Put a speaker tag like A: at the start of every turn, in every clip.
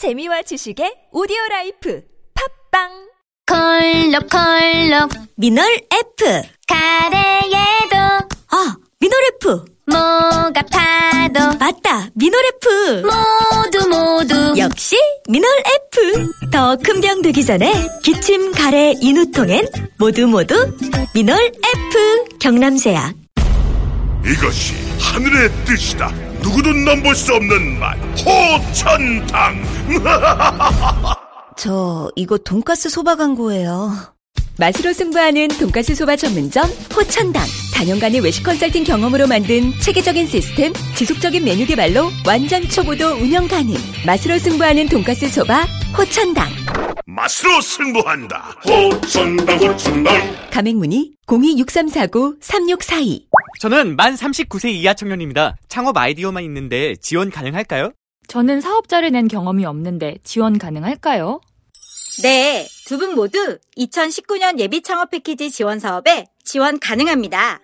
A: 재미와 지식의 오디오 life. 팟빵!
B: 콜록 콜록
A: 미놀 F.
B: 가래에도.
A: 아 미놀 F.
B: 목 아파도.
A: 맞다 미놀 F.
B: 모두 모두.
A: 역시 미놀 F. 더 큰 병 되기 전에 기침 가래 인후통엔 모두 모두 미놀 F. 경남제약
C: 이것이 하늘의 뜻이다. 누구도 넘볼 수 없는 맛. 호천당.
A: 저 이거 돈가스 소바 광고예요
D: 맛으로 승부하는 돈가스 소바 전문점 호천당. 단연간의 외식 컨설팅 경험으로 만든 체계적인 시스템, 지속적인 메뉴 개발로 완전 초보도 운영 가능. 맛으로 승부하는 돈가스 소바 호천당.
C: 맛으로 승부한다. 호천당 호천당.
D: 가맹문의 026349-3642.
E: 저는 만 39세 이하 청년입니다. 창업 아이디어만 있는데 지원 가능할까요?
F: 저는 사업자를 낸 경험이 없는데 지원 가능할까요?
G: 네, 두 분 모두 2019년 예비 창업 패키지 지원 사업에 지원 가능합니다.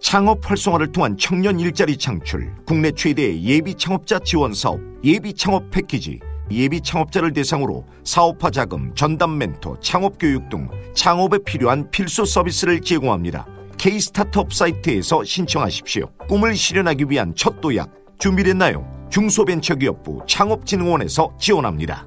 H: 창업 활성화를 통한 청년 일자리 창출, 국내 최대의 예비 창업자 지원 사업, 예비 창업 패키지, 예비 창업자를 대상으로 사업화 자금, 전담 멘토, 창업 교육 등 창업에 필요한 필수 서비스를 제공합니다. K 스타트업 사이트에서 신청하십시오. 꿈을 실현하기 위한 첫 도약 준비됐나요? 중소벤처기업부 창업진흥원에서 지원합니다.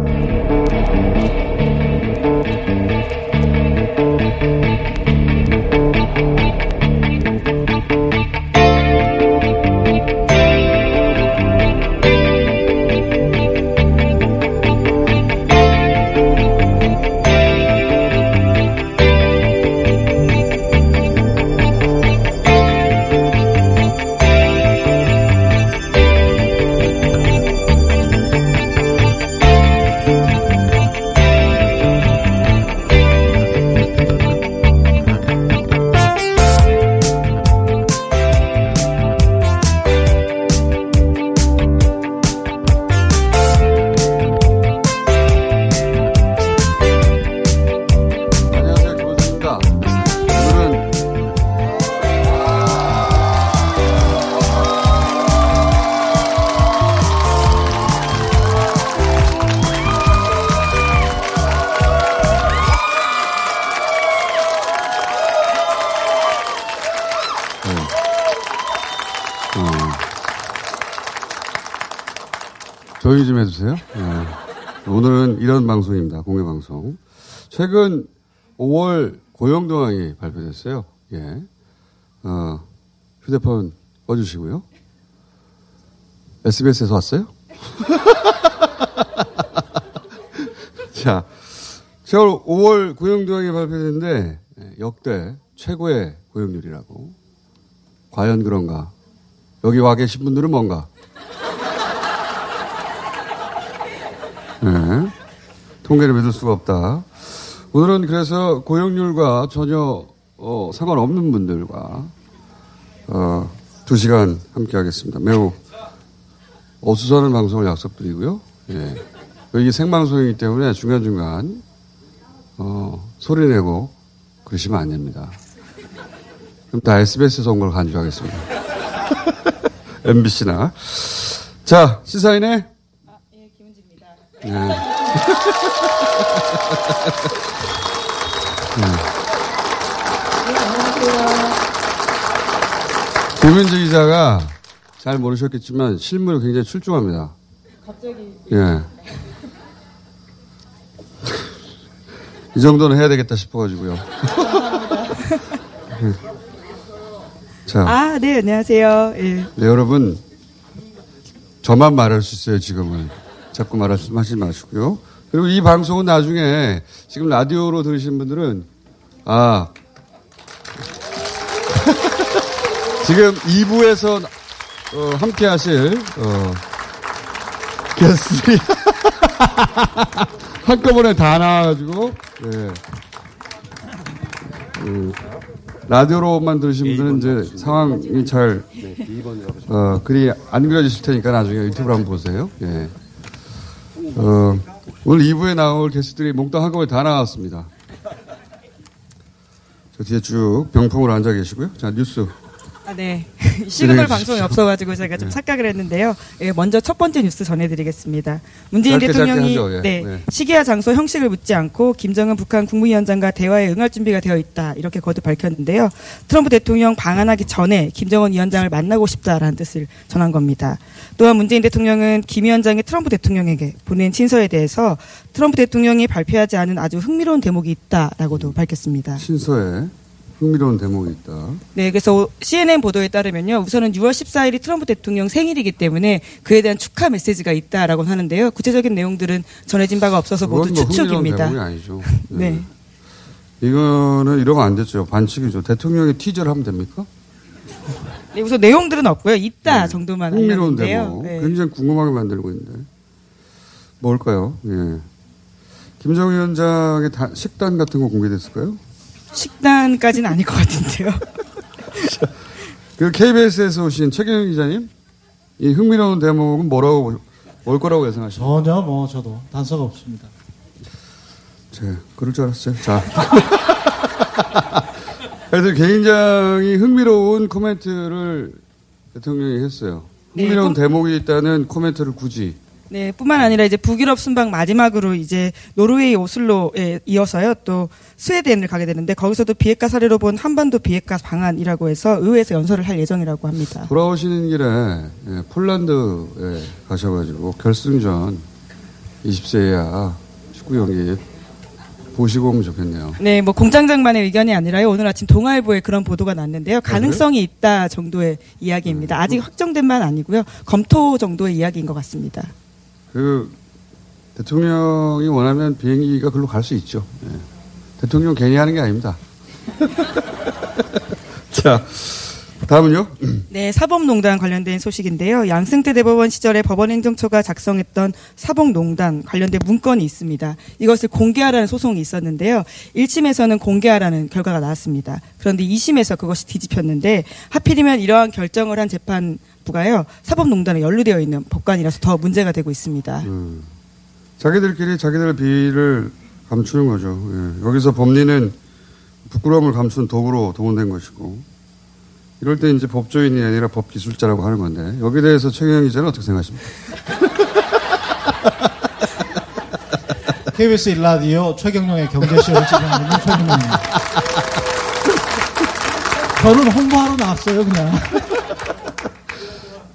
I: 안 조용히 좀 해주세요. 네. 오늘은 이런 방송입니다. 공개 방송. 최근 5월 고용도항이 발표됐어요. 예. 어, 휴대폰 꺼주시고요. SBS에서 왔어요? 자, 10월 5월 고용도항이 발표됐는데 예, 역대 최고의 고용률이라고. 과연 그런가? 여기 와 계신 분들은 뭔가? 예. 통계를 믿을 수가 없다. 오늘은 그래서 고용률과 전혀 어, 상관없는 분들과 어, 두 시간 함께 하겠습니다. 매우 어수선한 방송을 약속드리고요. 예. 이게 생방송이기 때문에 중간중간 어, 소리 내고 그러시면 안 됩니다. 그럼 다 SBS에서 온걸 간주하겠습니다. MBC나. 자, 시사인의 네. 김은지 기자가 잘 모르셨겠지만 실무로 굉장히 출중합니다.
F: 갑자기
I: 예. 이 정도는 해야 되겠다 싶어가지고요. 자,
J: 아, 네, 안녕하세요. 예.
I: 네, 여러분 저만 말할 수 있어요 지금은 자꾸 말하지 마시고요. 그리고 이 방송은 나중에 지금 라디오로 들으신 분들은 아 지금 2부에서 어, 함께 하실, 어, 게스트들이 한꺼번에 다 나와가지고, 예. 그, 라디오로만 들으신 분들은 이제 상황이 잘, 어, 그림이 안 그려지실 테니까 나중에 유튜브로 한번 보세요. 예. 어, 오늘 2부에 나올 게스트들이 몽땅 한꺼번에 다 나왔습니다. 저 뒤에 쭉 병풍으로 앉아 계시고요. 자, 뉴스.
J: 아, 네. 시그널 방송이 없어가지고 제가 좀
I: 네.
J: 착각을 했는데요. 예, 먼저 첫 번째 뉴스 전해드리겠습니다. 문재인
I: 짧게, 짧게
J: 대통령이
I: 하죠. 예.
J: 네,
I: 네.
J: 시기와 장소, 형식을 묻지 않고 김정은 북한 국무위원장과 대화에 응할 준비가 되어 있다 이렇게 거듭 밝혔는데요. 트럼프 대통령 방한하기 전에 김정은 위원장을 만나고 싶다라는 뜻을 전한 겁니다. 또한 문재인 대통령은 김 위원장이 트럼프 대통령에게 보낸 친서에 대해서 트럼프 대통령이 발표하지 않은 아주 흥미로운 대목이 있다라고도 밝혔습니다.
I: 신서에 흥미로운 대목이 있다.
J: 네, 그래서 CNN 보도에 따르면요. 우선은 6월 14일이 트럼프 대통령 생일이기 때문에 그에 대한 축하 메시지가 있다라고 하는데요. 구체적인 내용들은 전해진 바가 없어서 모두
I: 뭐 흥미로운
J: 추측입니다.
I: 대목이 아니죠.
J: 네.
I: 이거는 이러면 안 됐죠. 반칙이죠. 대통령이 티저를 하면 됩니까?
J: 네, 우선 내용들은 없고요. 있다 정도만
I: 흥미로운. 대목.
J: 네.
I: 굉장히 궁금하게 만들고 있는데. 뭘까요? 예. 김정은 위원장의 다- 식단 같은 거 공개됐을까요?
J: 식단까지는 아닐 것 같은데요.
I: 그 KBS에서 오신 최경영 기자님, 이 흥미로운 대목은 뭐라고 뭘 거라고 예상하십니까?
K: 전혀 뭐 저도 단서가 없습니다.
I: 제 그럴 줄 알았어요. 자. 하여튼 굉장히 흥미로운 코멘트를 대통령이 했어요.
J: 네,
I: 흥미로운
J: 그-
I: 대목이 있다는 코멘트를 굳이
J: 네, 뿐만 아니라 이제 북유럽 순방 마지막으로 이제 노르웨이 오슬로에 이어서요 또 스웨덴을 가게 되는데 거기서도 비핵화 사례로 본 한반도 비핵화 방안이라고 해서 의회에서 연설을 할 예정이라고 합니다.
I: 돌아오시는 길에 예, 폴란드에 가셔가지고 결승전 20세야 축구 경기 보시고 오면 좋겠네요.
J: 네, 뭐 공장장만의 의견이 아니라요. 오늘 아침 동아일보에 그런 보도가 났는데요. 가능성이 있다 정도의 이야기입니다. 아직 확정된 바는 아니고요. 검토 정도의 이야기인 것 같습니다.
I: 그 대통령이 원하면 비행기가 글로 갈 수 있죠. 예. 대통령 괜히 하는 게 아닙니다. 자, 다음은요.
J: 네, 사법농단 관련된 소식인데요. 양승태 대법원 시절에 법원행정처가 작성했던 사법농단 관련된 문건이 있습니다. 이것을 공개하라는 소송이 있었는데요. 1심에서는 공개하라는 결과가 나왔습니다. 그런데 2심에서 그것이 뒤집혔는데 하필이면 이러한 결정을 한 재판부가요. 사법농단에 연루되어 있는 법관이라서 더 문제가 되고 있습니다.
I: 자기들끼리 자기들 비리를 감추는 거죠. 예. 여기서 법리는 부끄러움을 감추는 도구로 동원된 것이고 이럴 때 이제 법조인이 아니라 법기술자라고 하는 건데 여기에 대해서 최경영 기자는 어떻게 생각하십니까?
K: KBS 일라디오 최경영의 경제쇼를 진행하는 최경영입니다. 저는 홍보하러 나왔어요, 그냥.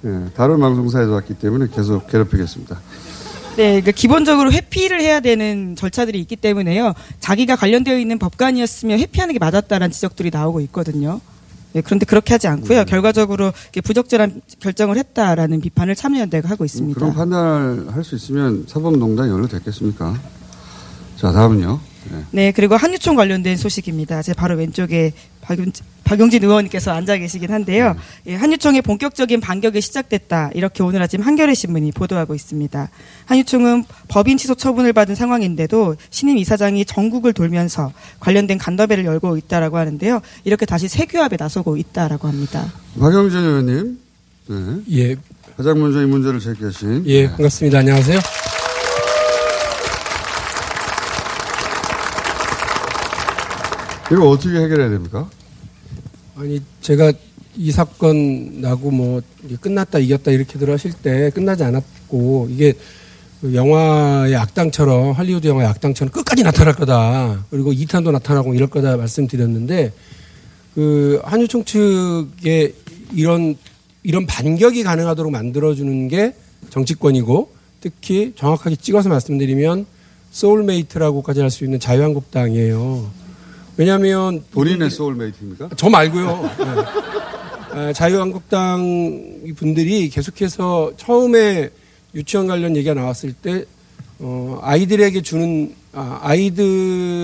I: 예, 다른 방송사에서 왔기 때문에 계속 괴롭히겠습니다.
J: 네, 그러니까 기본적으로 회피를 해야 되는 절차들이 있기 때문에요. 자기가 관련되어 있는 법관이었으면 회피하는 게 맞았다라는 지적들이 나오고 있거든요. 네, 그런데 그렇게 하지 않고요. 결과적으로 이렇게 부적절한 결정을 했다라는 비판을 참여연대가 하고 있습니다.
I: 그런 판단을 할 수 있으면 사법농단이 연루됐겠습니까? 자, 다음은요. 예.
J: 네, 그리고 한유총 관련된 소식입니다. 제 바로 왼쪽에 박용, 박용진 의원님께서 앉아 계시긴 한데요. 예, 한유총의 본격적인 반격이 시작됐다. 이렇게 오늘 아침 한겨레 신문이 보도하고 있습니다. 한유총은 법인 취소 처분을 받은 상황인데도 신임 이사장이 전국을 돌면서 관련된 간담회를 열고 있다라고 하는데요. 이렇게 다시 세규합에 나서고 있다라고 합니다.
I: 박영진 의원님. 네.
L: 예.
I: 가장 먼저 이 문제를 제기하신.
L: 예, 반갑습니다. 안녕하세요.
I: 이거 어떻게 해결해야 됩니까?
L: 아니, 제가 이 사건 나고 뭐 끝났다 이겼다 이렇게 들어하실 때 끝나지 않았고 이게 그 영화의 악당처럼 할리우드 영화의 악당처럼 끝까지 나타날 거다. 그리고 2탄도 나타나고 이럴 거다 말씀드렸는데 그 한유총 측에 이런 이런 반격이 가능하도록 만들어주는 게 정치권이고 특히 정확하게 찍어서 말씀드리면 soulmate라고까지 할 수 있는 자유한국당이에요. 왜냐하면
I: 본인의 soulmate입니까?
L: 저 말고요. 네. 아, 자유한국당 분들이 계속해서 처음에 유치원 관련 얘기가 나왔을 때 어, 아이들에게 주는 아, 아이들의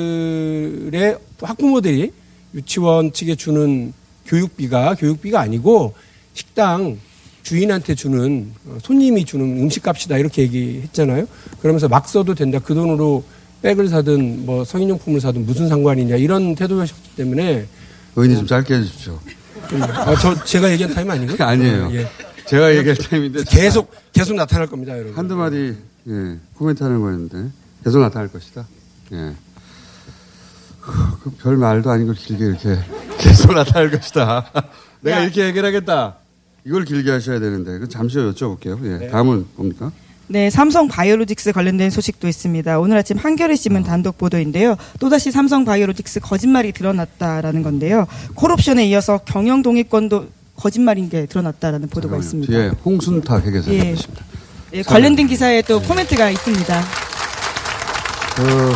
L: 학부모들이 유치원 측에 주는 교육비가 교육비가 아니고 식당 주인한테 주는 어, 손님이 주는 음식값이다 이렇게 얘기했잖아요. 그러면서 막 써도 된다. 그 돈으로 백을 사든 뭐 성인용품을 사든 무슨 상관이냐 이런 태도였기 때문에
I: 의원님 좀 짧게 해주십시오.
L: 아, 저 제가 얘기한 타임 아닌가요?
I: 아니에요.
L: 예.
I: 제가 얘기할 타임인데
L: 계속 계속 나타날 겁니다, 여러분.
I: 한두 마디 예, 코멘트하는 거였는데 계속 나타날 것이다. 예. 그 별 말도 아닌 걸 길게 이렇게 계속 나타날 것이다. 내가 이렇게 해결하겠다. 이걸 길게 하셔야 되는데 그 잠시 후 여쭤볼게요. 예. 다음은 뭡니까?
J: 네, 삼성 바이오로직스 관련된 소식도 있습니다. 오늘 아침 한겨레 신문 단독 보도인데요. 또다시 삼성 바이오로직스 거짓말이 드러났다라는 건데요. 콜옵션에 이어서 경영 동의권도 거짓말인 게 드러났다라는 보도가 있습니다.
I: 뒤에 홍순탁 회계사님
J: 예. 예, 관련된 기사에 또 코멘트가 있습니다.
I: 그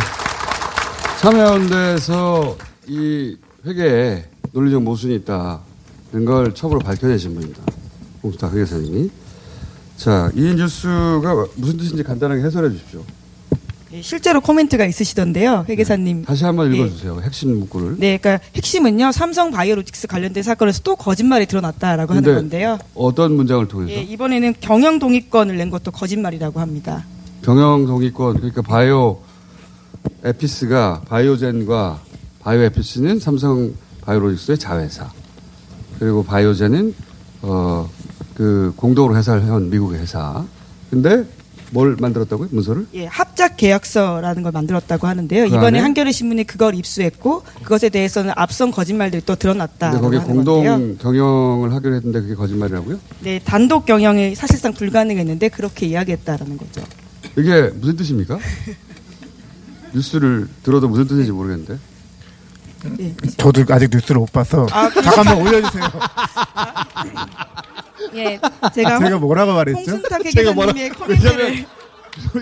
I: 참여연대에서 이 회계에 논리적 모순이 있다는 걸 처음으로 밝혀내신 분입니다. 홍수탁 회계사님이. 자, 이 뉴스가 무슨 뜻인지 간단하게 해설해 주십시오.
J: 예, 실제로 코멘트가 있으시던데요. 회계사님.
I: 다시 한번
J: 예.
I: 읽어주세요. 핵심 문구를.
J: 네, 그러니까 핵심은요. 삼성 바이오로직스 관련된 사건에서 또 거짓말이 드러났다라고 하는 건데요.
I: 어떤 문장을 통해서?
J: 예, 이번에는 경영 동의권을 낸 것도 거짓말이라고 합니다.
I: 경영 동의권, 그러니까 바이오 에피스가 바이오젠과 바이오 에피스는 삼성 바이오로직스의 자회사. 그리고 바이오젠은 어, 그 공동으로 회사를 해온 미국의 회사. 근데 뭘 만들었다고요? 문서를?
J: 예, 합작 계약서라는 걸 만들었다고 하는데요.
I: 그
J: 이번에? 한겨레 신문이 그걸 입수했고 그것에 대해서는 앞선 거짓말들이 또 드러났다.
I: 근데 거기
J: 하는
I: 공동
J: 건데요.
I: 경영을 하기로 했는데 그게 거짓말이라고요?
J: 네, 단독 경영이 사실상 불가능했는데 그렇게 이야기했다라는 거죠.
I: 이게 무슨 뜻입니까? 뉴스를 들어도 무슨 뜻인지 모르겠는데.
J: 예.
M: 저도 아직 뉴스를 못 봐서
J: 아?
M: 잠깐만 올려주세요.
J: 예, 제가
M: 제가 뭐라고 말했죠?
J: 홍순탁
I: 제가 뭐라- 왜냐면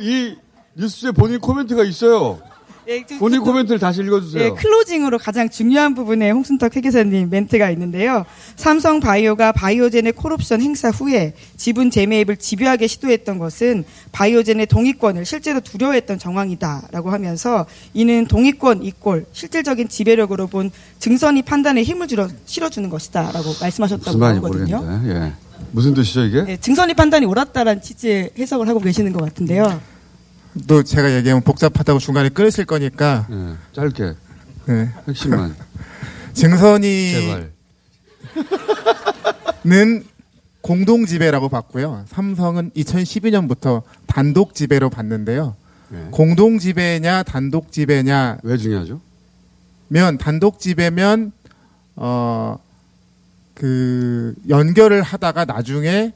I: 이 뉴스에 본인 코멘트가 있어요.
J: 예, 그-
I: 본인 코멘트를 다시 읽어주세요.
J: 예, closing으로 가장 중요한 부분에 홍순탁 회계사님 멘트가 있는데요. 삼성 바이오가 바이오젠의 콜옵션 행사 후에 지분 재매입을 집요하게 시도했던 것은 바이오젠의 동의권을 실제로 두려워했던 정황이다라고 하면서 이는 동의권 이꼴 실질적인 지배력으로 본 증선이 판단에 힘을 주려 실어주는 것이다라고 말씀하셨다고.
I: 모르겠는데. 예. 무슨 뜻이죠 이게?
J: 예, 증선이 판단이 옳았다라는 취지의 해석을 하고 계시는 것 같은데요.
M: 또 제가 얘기하면 복잡하다고 중간에 끊으실 거니까
I: 예, 짧게
M: 네.
I: 핵심만.
M: 증선이
I: 제발.
M: 는 공동 지배라고 봤고요. 삼성은 2012년부터 단독 지배로 봤는데요.
I: 네.
M: 공동 지배냐 단독 지배냐
I: 왜 중요하죠?
M: 면 단독 지배면 어 그 연결을 하다가 나중에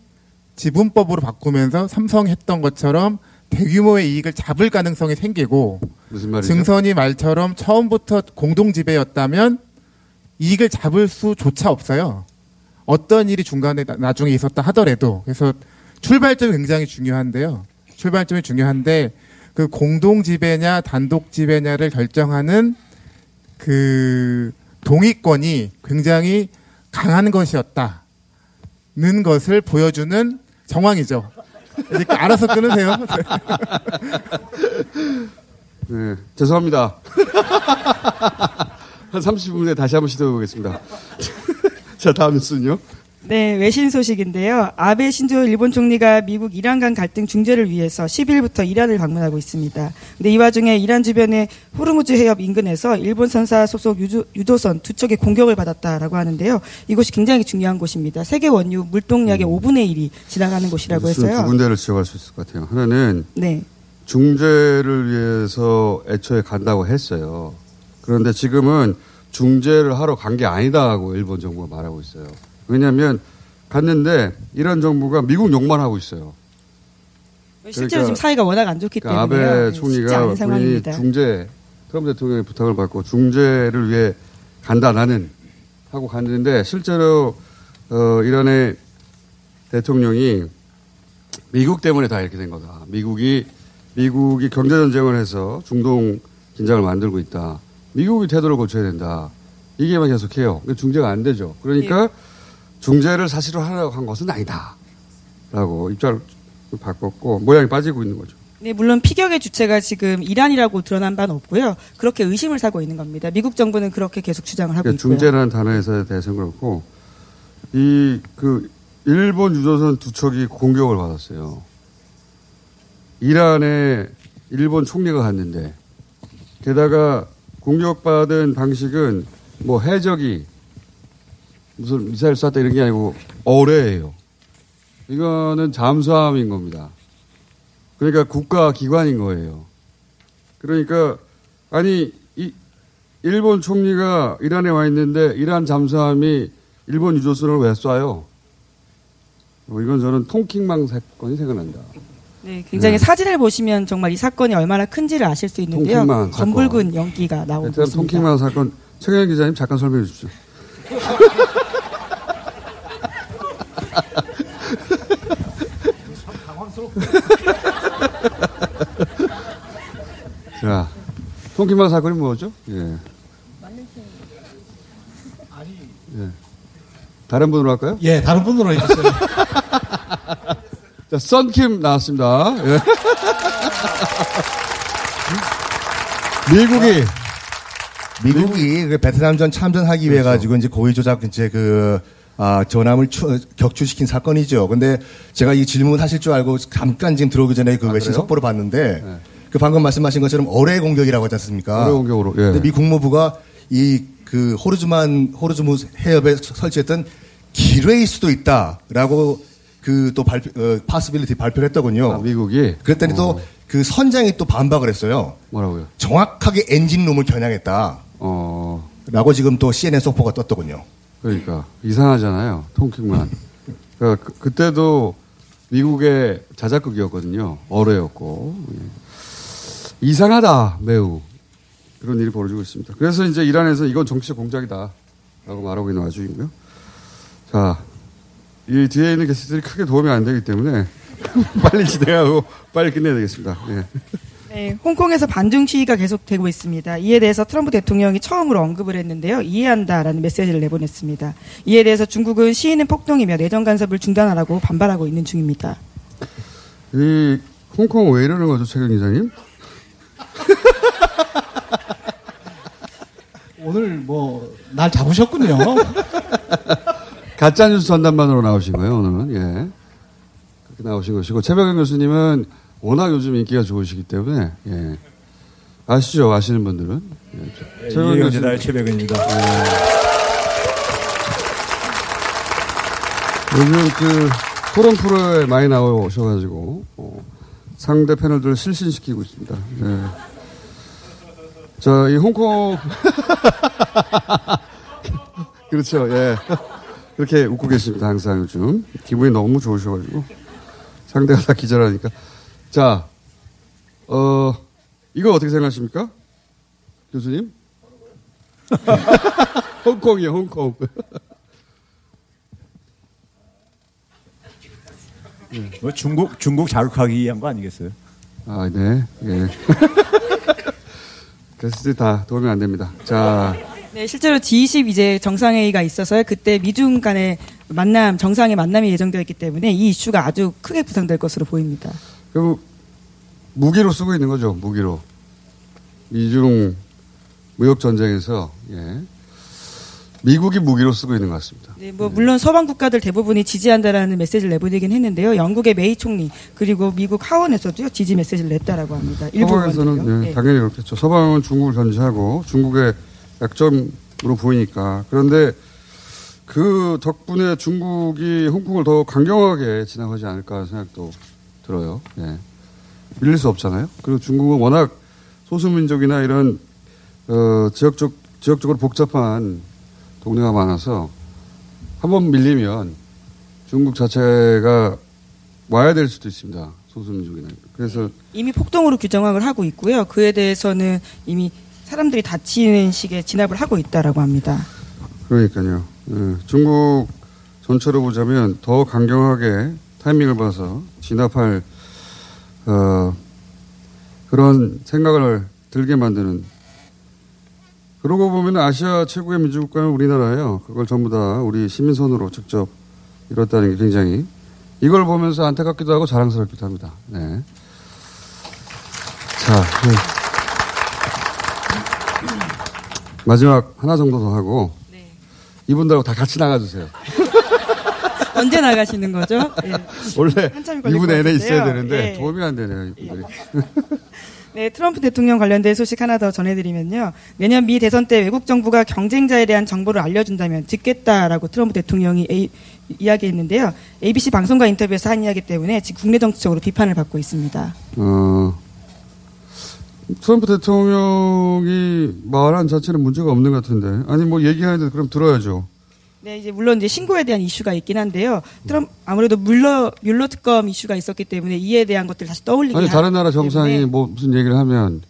M: 지분법으로 바꾸면서 삼성 했던 것처럼 대규모의 이익을 잡을 가능성이 생기고
I: 무슨 말이죠?
M: 증선이 말처럼 처음부터 공동 지배였다면 이익을 잡을 수조차 없어요. 어떤 일이 중간에 나- 나중에 있었다 하더라도 그래서 출발점이 굉장히 중요한데요. 출발점이 중요한데 그 공동 지배냐 단독 지배냐를 결정하는 그 동의권이 굉장히 강한 것이었다는 것을 보여주는 정황이죠. 그러니까 알아서 끊으세요.
I: 네, 죄송합니다. 한 30분 후에 다시 한번 시도해 보겠습니다. 자, 다음 뉴스는요?
J: 네, 외신 소식인데요. 아베 신조 일본 총리가 미국 이란 간 갈등 중재를 위해서 10일부터 이란을 방문하고 있습니다. 근데 이 와중에 이란 주변의 호르무즈 해협 인근에서 일본 선사 소속 유조, 유도선 두 척의 공격을 받았다라고 하는데요. 이곳이 굉장히 중요한 곳입니다. 세계 원유 물동량의 5분의 1이 지나가는 곳이라고
I: 뉴스는 두
J: 해서요.
I: 군데를 지적할 수 있을 것 같아요. 하나는
J: 네.
I: 중재를 위해서 애초에 간다고 했어요. 그런데 지금은 중재를 하러 간 게 아니다고 일본 정부가 말하고 있어요. 왜냐하면 갔는데 이란 정부가 미국 욕만 하고 있어요.
J: 실제로
I: 그러니까
J: 지금 사이가 워낙 안 좋기
I: 그러니까
J: 때문에
I: 아베
J: 쉽지
I: 총리가 본인이. 중재 트럼프 대통령의 부탁을 받고 중재를 위해 간다 나는 하고 갔는데 실제로 어, 이란의 대통령이 미국 때문에 다 이렇게 된 거다. 미국이 미국이 경제 전쟁을 해서 중동 긴장을 만들고 있다. 미국이 태도를 고쳐야 된다. 이게만 계속해요. 근데 중재가 안 되죠. 그러니까
J: 예.
I: 중재를 사실로 하려고 한 것은 아니다. 라고 입장을 바꿨고 모양이 빠지고 있는 거죠.
J: 네, 물론 피격의 주체가 지금 이란이라고 드러난 바는 없고요. 그렇게 의심을 사고 있는 겁니다. 미국 정부는 그렇게 계속 주장을 하고
I: 그러니까
J: 있고요.
I: 중재라는 단어에서 대해서는 그렇고 이 그 일본 유조선 두 척이 공격을 받았어요. 이란에 일본 총리가 갔는데 게다가 공격받은 방식은 뭐 해적이 무슨 미사일 쐈다 이런 게 아니고 어뢰예요. 이거는 잠수함인 겁니다. 그러니까 국가 기관인 거예요. 그러니까 아니 이 일본 총리가 이란에 와 있는데 이란 잠수함이 일본 유조선을 왜 쏴요? 뭐 이건 저는 통킹망 사건이 생각난다.
J: 네, 굉장히
I: 네.
J: 사진을 보시면 정말 이 사건이 얼마나 큰지를 아실 수 있는데요. 검붉은 연기가 나오고 있습니다.
I: 통킹망 사건 최경영 기자님 잠깐 설명해 주십시오. 자, 통킹망 사건이 뭐죠? 예. 예. 다른 분으로 할까요?
K: 예, 다른 분으로 해주세요.
I: 자, 썬킴 나왔습니다. 예.
N: 미국이 미국이 그 베트남전 참전하기 위해 가지고 이제 고의 조작 이제 그 아, 전함을 추- 격추시킨 사건이죠. 근데 제가 이 질문 하실 줄 알고 잠깐 지금 들어오기 전에 그 외신
I: 그래요?
N: 속보를 봤는데 그 방금 말씀하신 것처럼 어뢰 공격이라고 하지 않습니까?
I: 어뢰 공격으로, 예.
N: 근데 미 국무부가 이 그 호르즈만 호르즈무 해협에 설치했던 기뢰일 수도 있다라고 그또 발표 어, 파스빌리티 발표를 했더군요.
I: 아, 미국이
N: 그랬더니 또그 선장이 또 반박을 했어요.
I: 뭐라고요?
N: 정확하게 엔진룸을 겨냥했다.
I: 어.
N: 라고 지금 또 CNN 속보가 떴더군요.
I: 그러니까 이상하잖아요. 통킹만. 그러니까 그, 그때도 미국의 자작극이었거든요. 어뢰였고 예. 이상하다 매우 그런 일이 벌어지고 있습니다. 그래서 이제 이란에서 이건 정치적 공작이다라고 말하고 있는 와중이고요. 자, 이 뒤에 있는 게스트들이 크게 도움이 안 되기 때문에 빨리 진행하고 빨리 끝내야 되겠습니다. 예.
J: 네, 홍콩에서 반중 시위가 계속되고 있습니다. 이에 대해서 트럼프 대통령이 처음으로 언급을 했는데요. 이해한다라는 메시지를 내보냈습니다. 이에 대해서 중국은 시위는 폭동이며 내정 간섭을 중단하라고 반발하고 있는 중입니다.
I: 이 홍콩 왜 이러는 거죠, 최경 기자님?
K: 오늘 뭐 날 잡으셨군요.
I: 가짜뉴스 전담반으로 나오신 거예요, 오늘은. 예. 그렇게 나오신 것이고, 최백은 교수님은 워낙 요즘 인기가 좋으시기 때문에, 예. 아시죠? 아시는 분들은. 예.
O: 예, 이해경제다의 최백은입니다.
I: 요즘 그 토론 프로에 많이 나오셔가지고, 어, 상대 패널들을 실신시키고 있습니다. 예. 자, 이 홍콩. 그렇죠, 예. 그렇게 웃고 계십니다, 항상 요즘. 기분이 너무 좋으셔가지고. 상대가 다 기절하니까. 자, 어, 이거 어떻게 생각하십니까? 교수님? 홍콩이요, 홍콩.
O: 뭐 중국 중국 자극하기 위한 거 아니겠어요?
I: 아, 네. 예. 게스트 다 도움이 안 됩니다. 자,
J: 네, 실제로 G20 이제 정상회의가 있어서 그때 미중 간의 만남, 정상의 만남이 예정되어 있기 때문에 이 이슈가 아주 크게 부상될 것으로 보입니다.
I: 결국 무기로 쓰고 있는 거죠. 무기로 미중 무역 전쟁에서 예. 미국이 무기로 쓰고 있는 것 같습니다.
J: 네, 뭐 물론 서방 국가들 대부분이 지지한다라는 메시지를 내보내긴 했는데요. 영국의 메이 총리 그리고 미국 하원에서도요 지지 메시지를 냈다라고 합니다. 의원들이요.
I: 예,
J: 네.
I: 당연히 그렇겠죠. 서방은 중국을 견제하고 중국의 약점으로 보이니까 그런데 그 덕분에 중국이 홍콩을 더 강경하게 진압하지 않을까 생각도 들어요. 예. 밀릴 수 없잖아요. 그리고 중국은 워낙 소수민족이나 이런 어, 지역적 지역적으로 복잡한 동네가 많아서 한 번 밀리면 중국 자체가 와야 될 수도 있습니다. 소수민족이나. 그래서
J: 이미 폭동으로 규정을 하고 있고요. 그에 대해서는 이미 사람들이 다치는 식의 진압을 하고 있다라고 합니다.
I: 그러니까요. 예, 중국 전체로 보자면 더 강경하게 타이밍을 봐서 진압할 어, 그런 생각을 들게 만드는 그러고 보면 아시아 최고의 민주국가는 우리나라예요. 그걸 전부 다 우리 시민 손으로 직접 이뤘다는 게 굉장히 이걸 보면서 안타깝기도 하고 자랑스럽기도 합니다. 네. 자, 네. 마지막 하나 정도 더 하고 이분들하고 다 같이 나가주세요.
J: 언제 나가시는 거죠? 예.
I: 원래
J: 한참이 걸릴
I: 2분
J: 것
I: 내내
J: 같은데요.
I: 있어야 되는데
J: 예.
I: 도움이 안 되네요. 이분들이.
J: 네, 트럼프 대통령 관련된 소식 하나 더 전해드리면요. 내년 미 대선 때 외국 정부가 경쟁자에 대한 정보를 알려준다면 듣겠다라고 트럼프 대통령이 A- 이야기했는데요. ABC 방송과 인터뷰에서 한 이야기 때문에 지금 국내 정치적으로 비판을 받고 있습니다.
I: 어, 트럼프 대통령이 말한 자체는 문제가 없는 것 같은데. 아니, 뭐 얘기하는데 그럼 들어야죠.
J: 네, 이제 물론 이제 신고에 대한 이슈가 있긴 한데요. 트럼 아무래도 물러 뮬러 특검 이슈가 있었기 때문에 이에 대한 것들 을 다시 떠올리게
I: 아니,
J: 하-
I: 다른 나라 정상이 뭐 무슨 얘기를 하면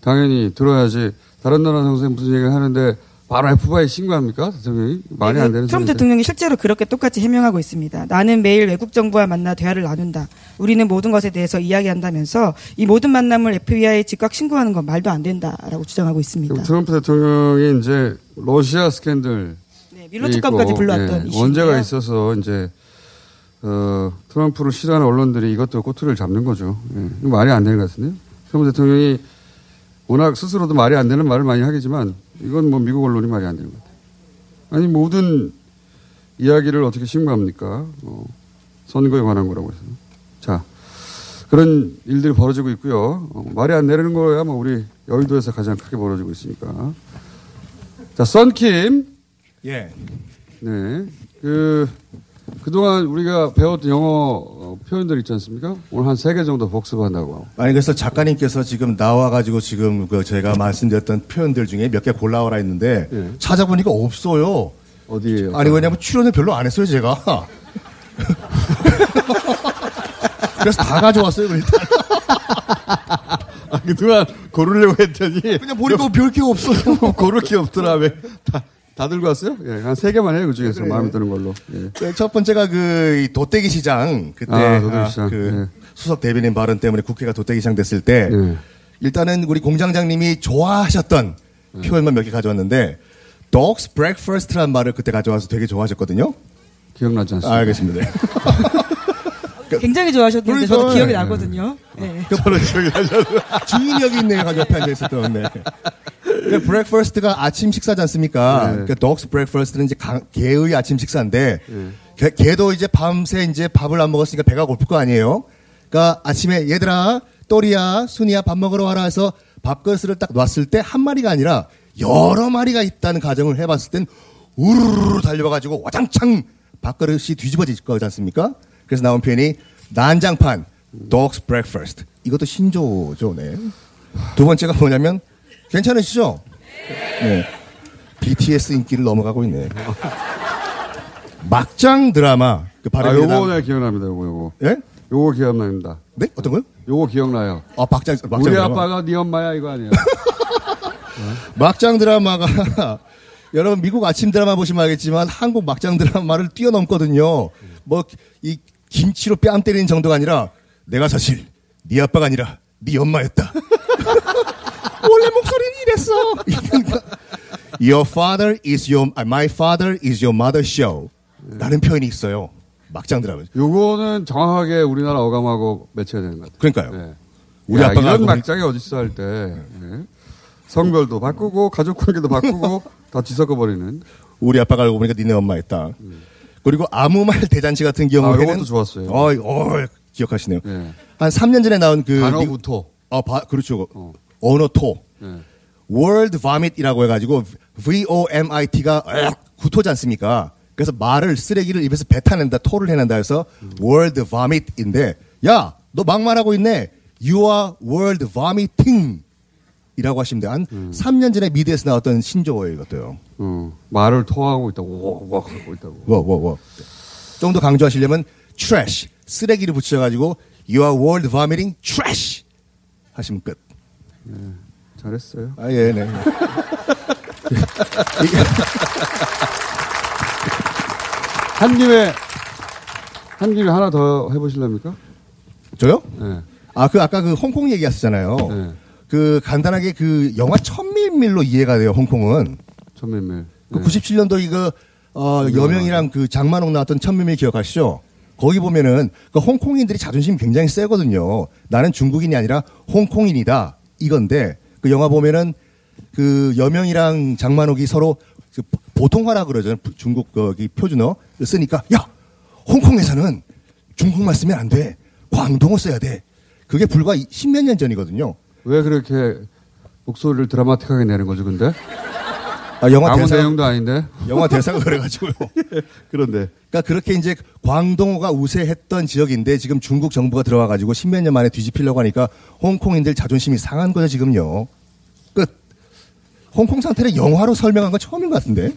I: 당연히 들어야지. 다른 나라 정상이 무슨 얘기를 하는데 바로 FBI 신고합니까? 대통령이? 말이 안 되는
J: 트럼프. 대통령이 실제로 그렇게 똑같이 해명하고 있습니다. 나는 매일 외국 정부와 만나 대화를 나눈다. 우리는 모든 것에 대해서 이야기한다면서 이 모든 만남을 FBI에 즉각 신고하는 건 말도 안 된다라고 주장하고 있습니다.
I: 트럼프 대통령이 이제 러시아 스캔들
J: 네, 밀러 특검까지 불러왔던 이슈인데요.
I: 원죄가 있어서 이제 어, 트럼프를 싫어하는 언론들이 이것도 꼬투리를 잡는 거죠. 예, 말이 안 되는 것 같은데요. 트럼프 대통령이 워낙 스스로도 말이 안 되는 말을 많이 하겠지만 이건 뭐 미국 언론이 말이 안 되는 것 같아요. 아니 모든 이야기를 어떻게 신고합니까? 어, 선거에 관한 거라고 해서. 자 그런 일들이 벌어지고 있고요. 어, 말이 안 되는 거야 뭐 우리 여의도에서 가장 크게 벌어지고 있으니까. 자 썬킴.
N: 예.
I: 네. 그, 그동안 우리가 배웠던 영어 어, 표현들 있지 않습니까? 오늘 한 세 개 정도 복습한다고.
N: 아니 그래서 작가님께서 지금 나와가지고 지금 그 제가 말씀드렸던 표현들 중에 몇 개 골라오라 했는데 찾아보니까 없어요.
I: 어디에요?
N: 아니 왜냐면 출연을 별로 안 했어요 제가. 그래서 다 가져왔어요 일단.
I: 아, 그동안 고르려고 했더니.
N: 그냥 보니까 별 게 없어요.
I: 고를 게 없더라. 왜? 다, 다 들고 왔어요? 예, 한 세 개만 해요. 그 중에서
N: 그래요.
I: 마음에 드는 걸로. 예.
N: 네, 첫 번째가 그이 도떼기 시장 그때
I: 아, 도떼기 시장.
N: 그
I: 예.
N: 수석 대변인 발언 때문에 국회가 도떼기 시장 됐을 때 일단은 우리 공장장님이 좋아하셨던 표현만 몇 개 가져왔는데 dog's breakfast란 말을 그때 가져와서 되게 좋아하셨거든요.
I: 기억나지 않습니까?
N: 알겠습니다.
J: 굉장히 좋아하셨는데 저도
N: 그러니까,
J: 기억이
N: 예.
J: 나거든요. 네.
N: 저는 기억이 나죠. 주인이 여기 있네요. 가족 옆에 앉아 있었던. 네. 그 breakfast가 아침 식사지 않습니까?
I: 네.
N: 그 dog's breakfast는 이제 강- 개의 아침 식사인데 개, 개도 이제 밤새 이제 밥을 안 먹었으니까 배가 고플 거 아니에요. 그러니까 아침에 얘들아, 또리야, 순이야 밥 먹으러 와라 해서 밥그릇을 딱 놨을 때 한 마리가 아니라 여러 마리가 있다는 가정을 해봤을 땐 우르르 달려와가지고 와장창 밥그릇이 뒤집어질 거지 않습니까? 그래서 나온 표현이 난장판, dog's breakfast. 이것도 신조죠, 네. 두 번째가 뭐냐면, 괜찮으시죠? 네. BTS 인기를 넘어가고 있네. 막장 드라마. 그
I: 아, 요거
N: 나-
I: 내가 기억납니다. 요거, 요거.
N: 예?
I: 요거 기억납니다.
N: 네? 어떤 거요?
I: 요거 기억나요.
N: 아, 막장, 막장
I: 우리
N: 드라마.
I: 아빠가 네 엄마야 이거 아니에요.
N: 막장 드라마가 여러분 미국 아침 드라마 보시면 알겠지만 한국 막장 드라마를 뛰어넘거든요. 뭐 이 김치로 뺨 때리는 정도가 아니라 내가 사실 네 아빠가 아니라 네 엄마였다. 원래 목소리는 이랬어. Your father is your 아, my father is your mother show. 라는 표현이 있어요. 막장 드라마.
I: 요거는 정확하게 우리나라 어감하고 매쳐야 되는 것 같아요.
N: 그러니까요.
I: 우리
N: 우리
I: 야,
N: 아빠가
I: 이런 막장이 어딨어 할 때. 예. 성별도 바꾸고 가족 관계도 바꾸고 다 뒤섞어 버리는.
N: 우리 아빠가 알고 보니까 니네 엄마였다. 그리고 아무 말 대잔치 같은 경우에는
I: 아, 요것도 좋았어요.
N: 어, 어, 기억하시네요.
I: 예.
N: 한 3년 전에 나온 그
I: 단어부터.
N: 아, 바, 그렇죠. 언어 토.
I: 예.
N: Word Vomit이라고 해 가지고 V-O-M-I-T가 구토지 않습니까? 그래서 말을 쓰레기를 입에서 뱉어낸다, 토를 해낸다 해서 Word Vomit인데 야, 너 막말하고 있네. You are Word Vomiting. 이라고 하시면 돼요. 한 3년 전에 미드에서 나왔던 신조어예요, 이것도요.
I: 어, 말을 토하고 있다고, 와, 와, 하고 있다고.
N: 워, 워, 워. 좀 더 강조하시려면 trash, 쓰레기를 붙여가지고 You are world vomiting trash 하시면 끝.
I: 잘했어요.
N: 아, 예, 네.
I: 한 김에, 한 김에 하나 더 해보실랍니까?
N: 저요?
I: 네.
N: 아, 그 아까 그 홍콩 얘기하셨잖아요. 그 간단하게 그 영화 천밀밀로 이해가 돼요, 홍콩은.
I: 천밀밀.
N: 그 97년도 이거 어, 여명이랑 그 장만옥 나왔던 천밀밀 기억하시죠? 거기 보면은 그 홍콩인들이 자존심이 굉장히 세거든요. 나는 중국인이 아니라 홍콩인이다. 이건데 그 영화 보면은 그 여명이랑 장만옥이 서로 그 보통화라 그러죠. 중국 거기 표준어 쓰니까 야 홍콩에서는 중국말 쓰면 안 돼. 광동어 써야 돼. 그게 불과 십몇 년 전이거든요.
I: 왜 그렇게 목소리를 드라마틱하게 내는 거죠, 근데?
N: 아, 영화
I: 아무
N: 대사
I: 내용도 아닌데.
N: 영화 대사가 그래가지고요.
I: 그런데.
N: 그러니까 그렇게 이제 광동어가 우세했던 지역인데 지금 중국 정부가 들어와가지고 십몇 년 만에 뒤집히려고 하니까 홍콩인들 자존심이 상한 거죠 지금요. 끝. 홍콩 상태를 영화로 설명한 건 처음인 것 같은데.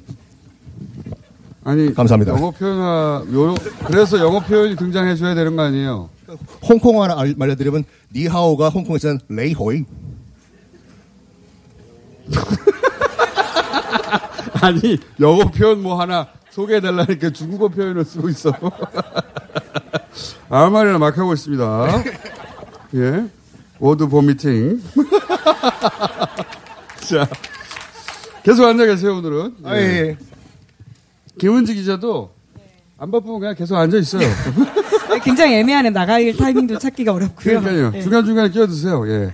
I: 아니.
N: 감사합니다.
I: 영어 표현하, 요, 그래서 영어 표현이 등장해 줘야 되는 거 아니에요?
N: 홍콩어 하나 알- 알려드리면 니하오가 홍콩에서는 레이호이.
I: 아니, 영어 표현 뭐 하나 소개해달라니까 중국어 표현을 쓰고 있어. 아무 말이나 막 하고 있습니다. 예. 워드 보미팅. 자. 계속 앉아 계세요, 오늘은.
N: 아, 예, 예.
I: 김은지 기자도 안 바쁘면 그냥 계속 앉아 있어요.
J: 굉장히 애매하네. 나갈 타이밍도 찾기가 어렵고요.
I: 그러니까요.
J: 네.
I: 중간중간에 끼어드세요. 예.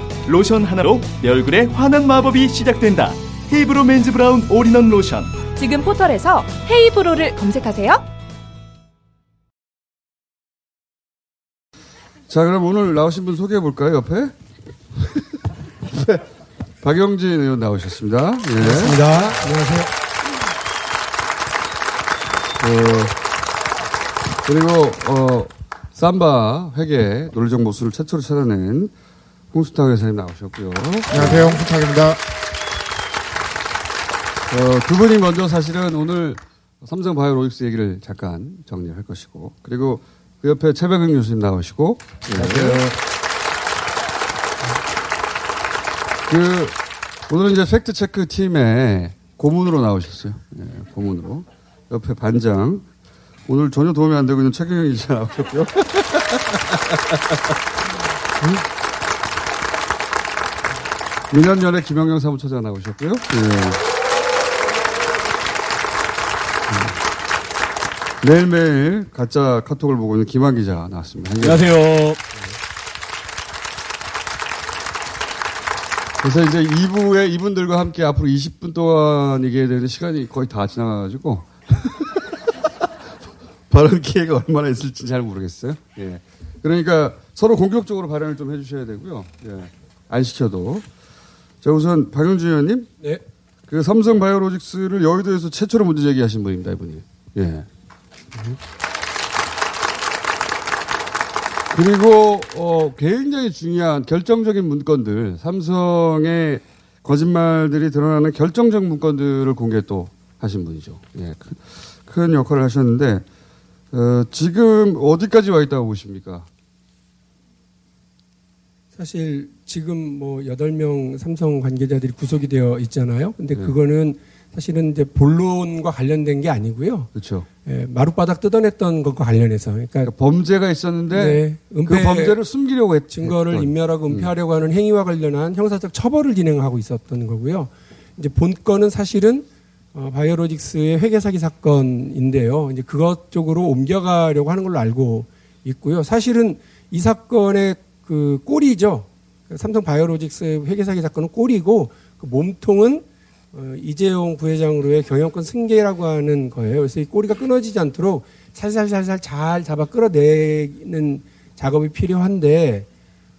P: 로션 하나로 내 얼굴에 환한 마법이 시작된다 헤이브로 맨즈 브라운 올인원 로션
F: 지금 포털에서 헤이브로를 검색하세요.
I: 자, 그럼 오늘 나오신 분 소개해 볼까요, 옆에? 네. 박영진 의원 나오셨습니다. 예.
K: 반갑습니다. 안녕하세요.
I: 어, 그리고, 어, 삼바 회계 논리정보수를 최초로 찾아낸 홍수탁 회사님 나오셨고요.
K: 안녕하세요. 홍수탁입니다.
I: 어, 두 분이 먼저 사실은 오늘 삼성 바이오로직스 얘기를 잠깐 정리할 것이고, 그리고 그 옆에 최백은 교수님 나오시고, 예. 그, 오늘은 이제 팩트 체크 팀의 고문으로 나오셨어요. 예, 고문으로. 옆에 반장. 오늘 전혀 도움이 안 되고 있는 최경영 기자 나오셨고요. 민원연의 김영경 사무처장 나오셨고요. 예. 매일매일 가짜 카톡을 보고 있는 김한 기자 나왔습니다.
O: 안녕하세요.
I: 그래서 이제 2부에 이분들과 함께 앞으로 20분 동안 얘기해야 되는 시간이 거의 다 지나가가지고 발언 기회가 얼마나 있을지 잘 모르겠어요. 예. 그러니까 서로 공격적으로 발언을 좀 해주셔야 되고요. 예. 안 시켜도. 자, 우선 박영준 의원님.
L: 네.
I: 그 삼성 바이오로직스를 여의도에서 최초로 문제 제기하신 분입니다, 이분이. 예. 그리고 어, 굉장히 중요한 결정적인 문건들 삼성의 거짓말들이 드러나는 결정적 문건들을 공개 또 하신 분이죠. 예, 큰, 큰 역할을 하셨는데 어, 지금 어디까지 와 있다고 보십니까?
L: 사실 지금 뭐 8명 삼성 관계자들이 구속이 되어 있잖아요. 근데
I: 네.
L: 그거는 사실은 이제 본론과 관련된 게 아니고요.
I: 그렇죠.
L: 예, 마룻바닥 뜯어냈던 것과 관련해서. 그러니까,
I: 범죄가 있었는데
L: 네,
I: 그
L: 은폐
I: 범죄를 숨기려고 했
L: 증거를
I: 했던.
L: 인멸하고 은폐하려고 하는 행위와 관련한 형사적 처벌을 진행하고 있었던 거고요. 이제 본 건은 사실은 어, 바이오로직스의 회계 사기 사건인데요. 이제 그것 쪽으로 옮겨가려고 하는 걸로 알고 있고요. 사실은 이 사건의 그 꼬리죠. 그 삼성 바이오로직스 회계 사기 사건은 꼬리고 그 몸통은 어, 이재용 부회장으로의 경영권 승계라고 하는 거예요. 그래서 이 꼬리가 끊어지지 않도록 살살살살 잘 잡아 끌어내는 작업이 필요한데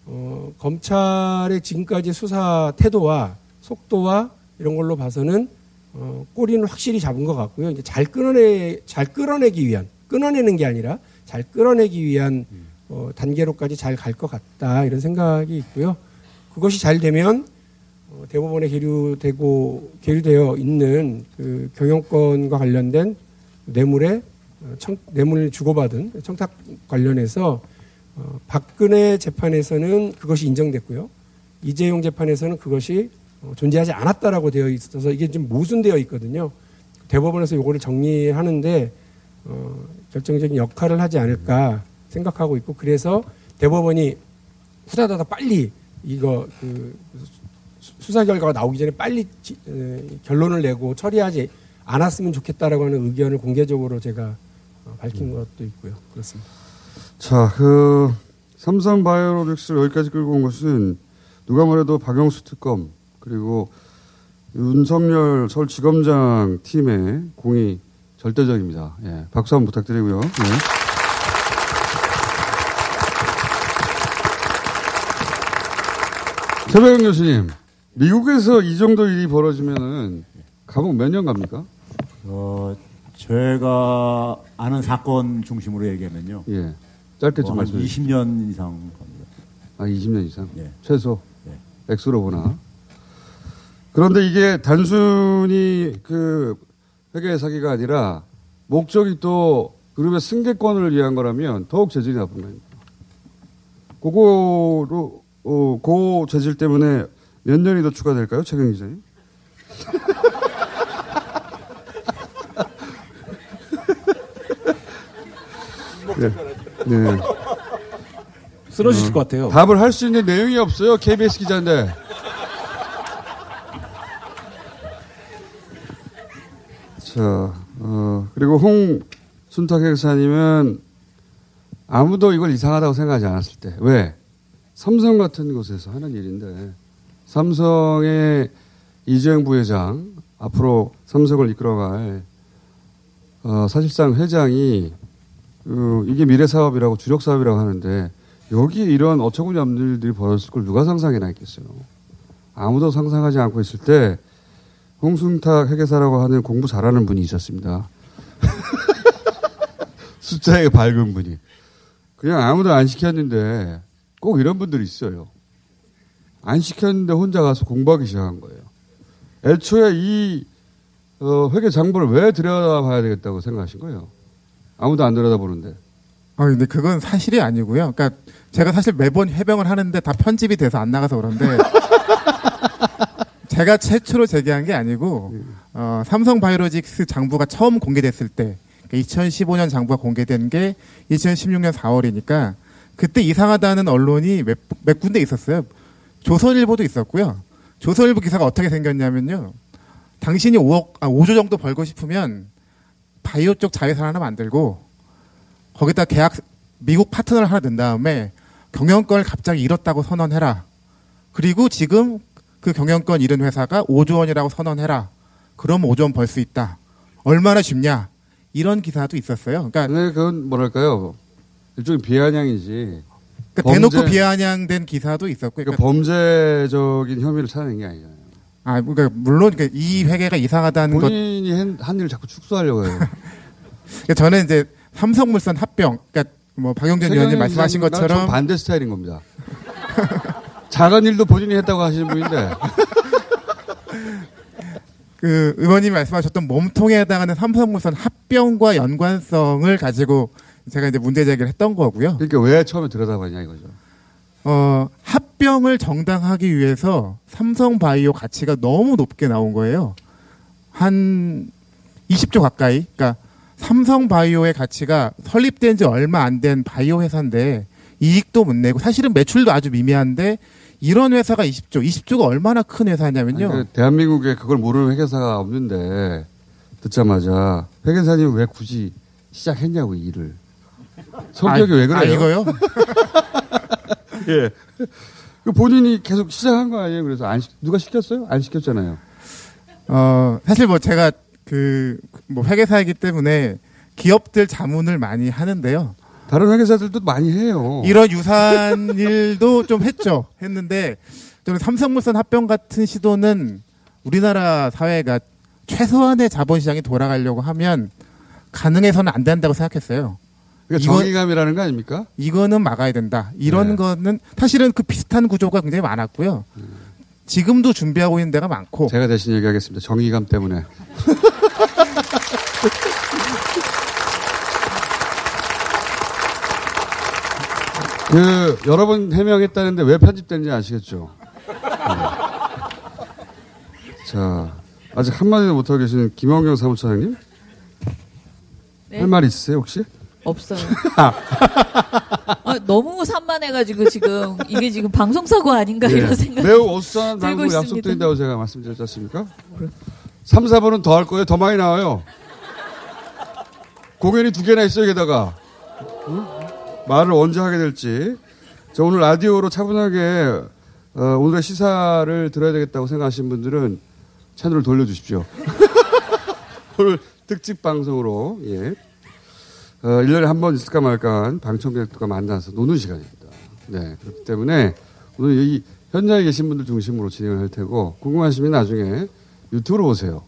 L: 어, 검찰의 지금까지 수사 태도와 속도와 이런 걸로 봐서는 어, 꼬리는 확실히 잡은 것 같고요. 이제 잘 끌어내 잘 끌어내기 위한 끌어내는 게 아니라 잘 끌어내기 위한 어, 단계로까지 잘 갈 것 같다 이런 생각이 있고요. 그것이 잘 되면 어, 대법원에 계류되고 계류되어 있는 그 경영권과 관련된 뇌물의 어, 청, 뇌물을 주고받은 청탁 관련해서 어, 박근혜 재판에서는 그것이 인정됐고요. 이재용 재판에서는 그것이 어, 존재하지 않았다라고 되어 있어서 이게 지금 모순되어 있거든요. 대법원에서 이거를 정리하는데 어, 결정적인 역할을 하지 않을까 생각하고 있고 그래서 대법원이 후다다다 빨리 이거 그 수- 수사 결과가 나오기 전에 빨리 지- 에, 결론을 내고 처리하지 않았으면 좋겠다라고 하는 의견을 공개적으로 제가 어, 밝힌 것도 있고요. 그렇습니다.
I: 자, 그 삼성 바이오로직스를 여기까지 끌고 온 것은 누가 뭐래도 박영수 특검 그리고 윤석열 서울지검장 팀의 공이 절대적입니다. 예, 박수 한번 부탁드리고요. 예. 최백영 교수님, 미국에서 이 정도 일이 벌어지면은 감옥 몇 년 갑니까?
O: 어, 제가 아는 사건 중심으로 얘기하면요.
I: 예. 짧게 좀
O: 뭐, 한
I: 말씀해 주시죠.
O: 20년 이상 겁니다.
I: 아, 20년 이상?
O: 예.
I: 최소?
O: 예.
I: 액수로 보나? 그런데 이게 단순히 그 회계 사기가 아니라 목적이 또 그룹의 승계권을 위한 거라면 더욱 재질이 나쁜 거입니다. 그거로, 어, 그 재질 때문에 몇 년이 더 추가될까요? 최경 기자님? 네. 네.
K: 쓰러지실 것 같아요.
I: 답을 할 수 있는 내용이 없어요. KBS 기자인데. 자, 어, 그리고 홍순탁 회사님은 아무도 이걸 이상하다고 생각하지 않았을 때. 왜? 삼성 같은 곳에서 하는 일인데, 삼성의 이재용 부회장, 앞으로 삼성을 이끌어갈, 어, 사실상 회장이, 어, 이게 미래 사업이라고 주력 사업이라고 하는데, 여기에 이런 어처구니 없는 일들이 벌어질 걸 누가 상상해나 있겠어요. 아무도 상상하지 않고 있을 때, 홍순탁 회계사라고 하는 공부 잘하는 분이 있었습니다. 숫자에 밝은 분이. 그냥 아무도 안 시켰는데 꼭 이런 분들이 있어요. 안 시켰는데 혼자 가서 공부하기 시작한 거예요. 애초에 이 어, 회계 장부를 왜 들여다봐야 되겠다고 생각하신 거예요? 아무도 안 들여다보는데.
M: 아 근데 그건 사실이 아니고요. 그러니까 제가 사실 매번 해병을 하는데 다 편집이 돼서 안 나가서 그런데 제가 최초로 제기한 게 아니고 어, 삼성 바이오로직스 장부가 처음 공개됐을 때 2015년 장부가 공개된 게 2016년 4월이니까 그때 이상하다는 언론이 몇, 몇 군데 있었어요. 조선일보도 있었고요. 조선일보 기사가 어떻게 생겼냐면요. 당신이 5억, 아, 5조 정도 벌고 싶으면 바이오 쪽 자회사 하나 만들고 거기다 계약 미국 파트너를 하나 넣은 다음에 경영권을 갑자기 잃었다고 선언해라. 그리고 지금 그 경영권 잃은 회사가 5조 원이라고 선언해라. 그럼 5조 원 벌 수 있다. 얼마나 쉽냐? 이런 기사도 있었어요. 그러니까
I: 네, 그건 뭐랄까요. 일종의 비아냥이지.
M: 그러니까 대놓고 비아냥된 기사도 있었고.
I: 그러니까 범죄적인 혐의를 찾아낸 게 아니잖아요.
M: 아, 그러니까 물론 그이 회계가 이상하다는 것.
I: 본인이 한, 한 일을 자꾸 축소하려고 해요.
M: 그러니까 저는 이제 삼성물산 합병, 그러니까 뭐 박영준 의원님 말씀하신 것처럼
I: 반대 스타일인 겁니다. 작은 일도 본인이 했다고 하시는 분인데.
M: 그 의원님이 말씀하셨던 몸통에 해당하는 삼성물산 합병과 연관성을 가지고 제가 이제 문제 제기를 했던 거고요.
I: 그러니까 왜 처음에 들여다봤냐 이거죠.
M: 어, 합병을 정당하기 위해서 삼성바이오 가치가 너무 높게 나온 거예요. 한 20조 가까이. 그러니까 삼성바이오의 가치가 설립된 지 얼마 안 된 바이오 회사인데 이익도 못 내고 사실은 매출도 아주 미미한데 이런 회사가 20조, 20조가 얼마나 큰 회사냐면요.
I: 아니, 그 대한민국에 그걸 모르는 회계사가 없는데 듣자마자 회계사님 왜 굳이 시작했냐고 이 일을. 성격이
M: 아,
I: 왜 그래요?
M: 아, 이거요?
I: 예. 그 본인이 계속 시작한 거 아니에요? 그래서 안 시, 누가 시켰어요? 안 시켰잖아요.
M: 어, 사실 뭐 제가 그, 뭐 회계사이기 때문에 기업들 자문을 많이 하는데요.
I: 다른 회계사들도 많이 해요.
M: 이런 유사한 일도 좀 했죠. 했는데 저는 삼성물산 합병 같은 시도는 우리나라 사회가 최소한의 자본시장이 돌아가려고 하면 가능해서는 안 된다고 생각했어요.
I: 그러니까
M: 이건-
I: 정의감이라는 거 아닙니까?
M: 이거는 막아야 된다. 이런
I: 네.
M: 거는 사실은 그 비슷한 구조가 굉장히 많았고요. 지금도 준비하고 있는 데가 많고.
I: 제가 대신 얘기하겠습니다. 정의감 때문에. 그 여러 번 해명했다는데 왜 편집되는지 아시겠죠? 네. 자, 아직 한마디도 못하고 계시는 김원경 사무처장님?
Q: 네?
I: 할말 있으세요, 혹시?
Q: 없어요.
I: 아.
Q: 아, 너무 산만해가지고 지금 이게 지금 방송사고 아닌가
I: 예.
Q: 이런 생각이
I: 매우 어수선한 방송. 약속드린다고 제가 말씀드렸지 않습니까? 3, 4번은 더 할 거예요. 더 많이 나와요. 공연이 두 개나 있어요, 게다가. 응? 말을 언제 하게 될지. 저 오늘 라디오로 차분하게 어, 오늘의 시사를 들어야 되겠다고 생각하시는 분들은 채널을 돌려주십시오. 오늘 특집 방송으로, 예. 어, 1년에 한 번 있을까 말까 한 방청객들과 만나서 노는 시간입니다. 네. 그렇기 때문에 오늘 이 현장에 계신 분들 중심으로 진행을 할 테고 궁금하시면 나중에 유튜브로 보세요.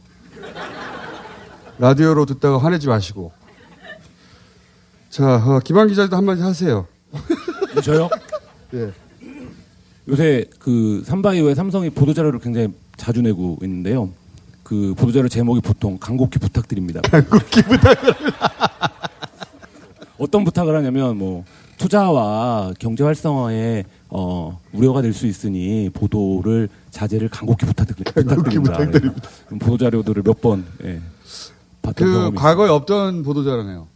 I: 라디오로 듣다가 화내지 마시고. 자, 어, 김한 기자도 한마디 하세요.
R: 저요?
I: 예.
R: 요새 그 삼바이오의 삼성이 보도자료를 굉장히 자주 내고 있는데요. 그 보도자료 제목이 보통 강곡히 부탁드립니다.
I: 강곡히 부탁드립니다.
R: 어떤 부탁을 하냐면 뭐 투자와 경제 활성화에 어, 우려가 될 수 있으니 보도를 자제를 강곡히 부탁드립니다.
I: 부탁드립니다.
R: 그럼 보도 자료들을 몇번 예,
I: 그 과거에 없던 보도 자료네요.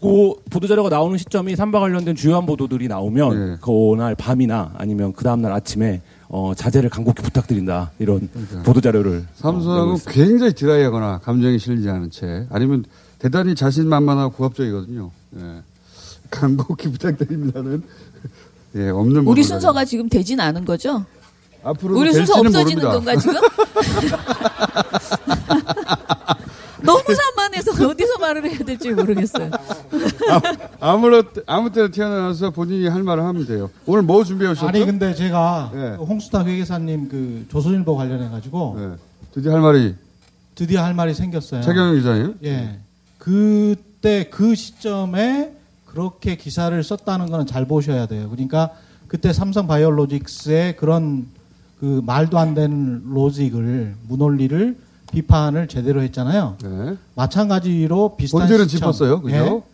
R: 그 보도 자료가 나오는 시점이 삼바 관련된 주요한 보도들이 나오면
I: 예.
R: 그날 밤이나 아니면 그 다음날 아침에 어, 자제를 강곡히 부탁드린다 이런 보도 자료를 어,
I: 삼성은 굉장히 드라이하거나 감정이 실리지 않은 채 아니면 대단히 자신만만하고 고압적이거든요. 예. 간곡히 부탁드립니다는 예, 없는
Q: 우리. 순서가 지금 되진 않은 거죠?
I: 앞으로
Q: 우리 순서 없어지는
I: 모릅니다.
Q: 건가 지금? 너무 산만해서 어디서 말을 해야 될지 모르겠어요.
I: 아, 아무로 아무 때나 튀어나와서 본인이 할 말을 하면 돼요. 오늘 뭐 준비해 오셨죠?
K: 아니 근데 제가
I: 예.
K: 그 홍수탁 회계사님 그 조선일보 관련해 가지고
I: 네. 드디어 할 말이
K: 드디어 할 말이 생겼어요.
I: 최경영 기자님?
K: 예. 그 때 그 시점에 그렇게 기사를 썼다는 거는 잘 보셔야 돼요. 그러니까 그때 삼성 바이오로직스의 그런 그 말도 안 되는 로직을 무논리를 비판을 제대로 했잖아요.
I: 네.
K: 마찬가지로 비슷한
I: 언제는
K: 시점,
I: 짚었어요, 그죠?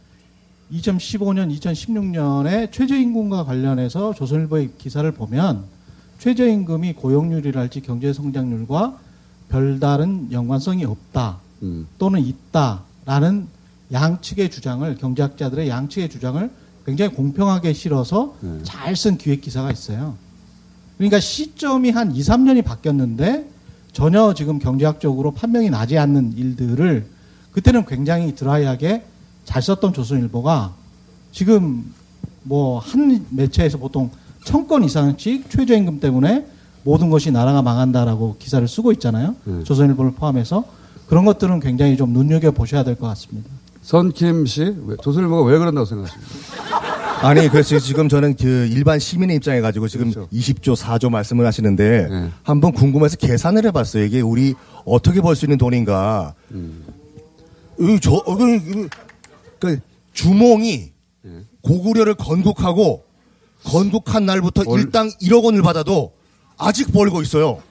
K: 예. 2015년, 2016년에 최저임금과 관련해서 조선일보의 기사를 보면 최저임금이 고용률이랄지 경제 성장률과 별다른 연관성이 없다
I: 음.
K: 또는 있다라는 양측의 주장을 경제학자들의 양측의 주장을 굉장히 공평하게 실어서
I: 네.
K: 잘쓴 기획 기사가 있어요. 그러니까 시점이 한 2, 3년이 바뀌었는데 전혀 지금 경제학적으로 판명이 나지 않는 일들을 그때는 굉장히 드라이하게 잘 썼던 조선일보가 지금 뭐 한 매체에서 보통 천 건 이상씩 최저임금 때문에 모든 것이 나라가 망한다라고 기사를 쓰고 있잖아요.
I: 네.
K: 조선일보를 포함해서 그런 것들은 굉장히 좀 눈여겨 보셔야 될 것 같습니다.
I: 선킴 씨, 왜- 조선일보가 왜 그런다고 생각하십니까?
N: 아니, 그래서 지금 저는 그 일반 시민의 입장에 가지고 지금
I: 그렇죠.
N: 20조, 4조 말씀을 하시는데
I: 네.
N: 한번 궁금해서 계산을 해봤어요. 이게 우리 어떻게 벌 수 있는 돈인가.
I: 음.
N: 이 저, 어, 그, 그, 그 주몽이
I: 네.
N: 고구려를 건국하고 건국한 날부터 일당 1억 원을 받아도 아직 벌고 있어요.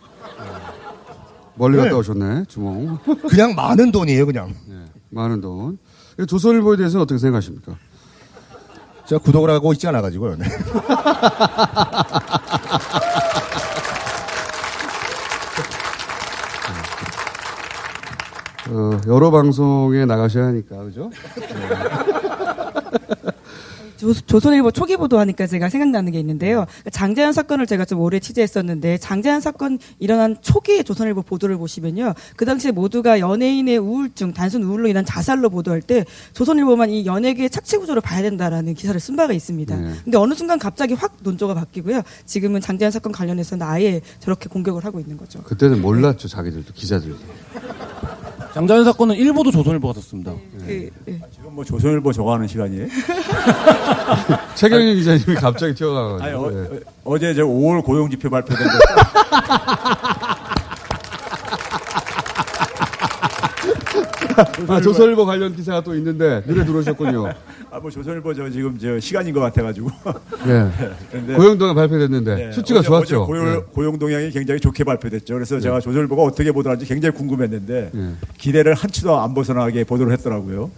I: 멀리 갔다
N: 네.
I: 오셨네, 주몽.
N: 그냥 많은 돈이에요, 그냥.
I: 많은 돈. 조선일보에 대해서는 어떻게 생각하십니까?
N: 제가 구독을 하고 있지 않아가지고요. 네.
I: 어, 여러 방송에 나가셔야 하니까, 그죠?
J: 조, 선일보 초기 보도하니까 제가 생각나는 게 있는데요. 장재현 사건을 제가 좀 오래 취재했었는데 장재현 사건 일어난 초기의 조선일보 보도를 보시면요. 그 당시에 모두가 연예인의 우울증, 단순 우울로 인한 자살로 보도할 때 조선일보만 이 연예계의 착취 구조를 봐야 된다라는 기사를 쓴 바가 있습니다.
I: 네.
J: 근데 어느 순간 갑자기 확 논조가 바뀌고요. 지금은 장재현 사건 관련해서는 아예 저렇게 공격을 하고 있는 거죠.
I: 그때는 몰랐죠, 자기들도, 기자들도.
R: 장자연 사건은 일보도 조선일보가 썼습니다.
J: 그, 예.
O: 지금 뭐 조선일보 저거 하는 시간이에요?
I: 최경영 기자님이 갑자기 튀어나와가지고.
O: 아니, 어,
I: 예.
O: 어, 제저 5월 고용지표 발표된 거.
I: 아, 조선일보 관련 기사가 또 있는데, 눈에 들어오셨군요.
O: 아, 뭐 조선일보 저 지금 저 시간인 것 같아가지고.
I: 예.
O: 근데-
I: 고용동에 발표됐는데,
O: 네,
I: 수치가
O: 어제-
I: 좋았죠.
O: 어제 고용,
I: 예.
O: 고용 동향이 굉장히 좋게 발표됐죠. 그래서 제가 조선일보가 어떻게 보도하는지 굉장히 궁금했는데
I: 예.
O: 기대를 한치도 안 벗어나게 보도를 했더라고요.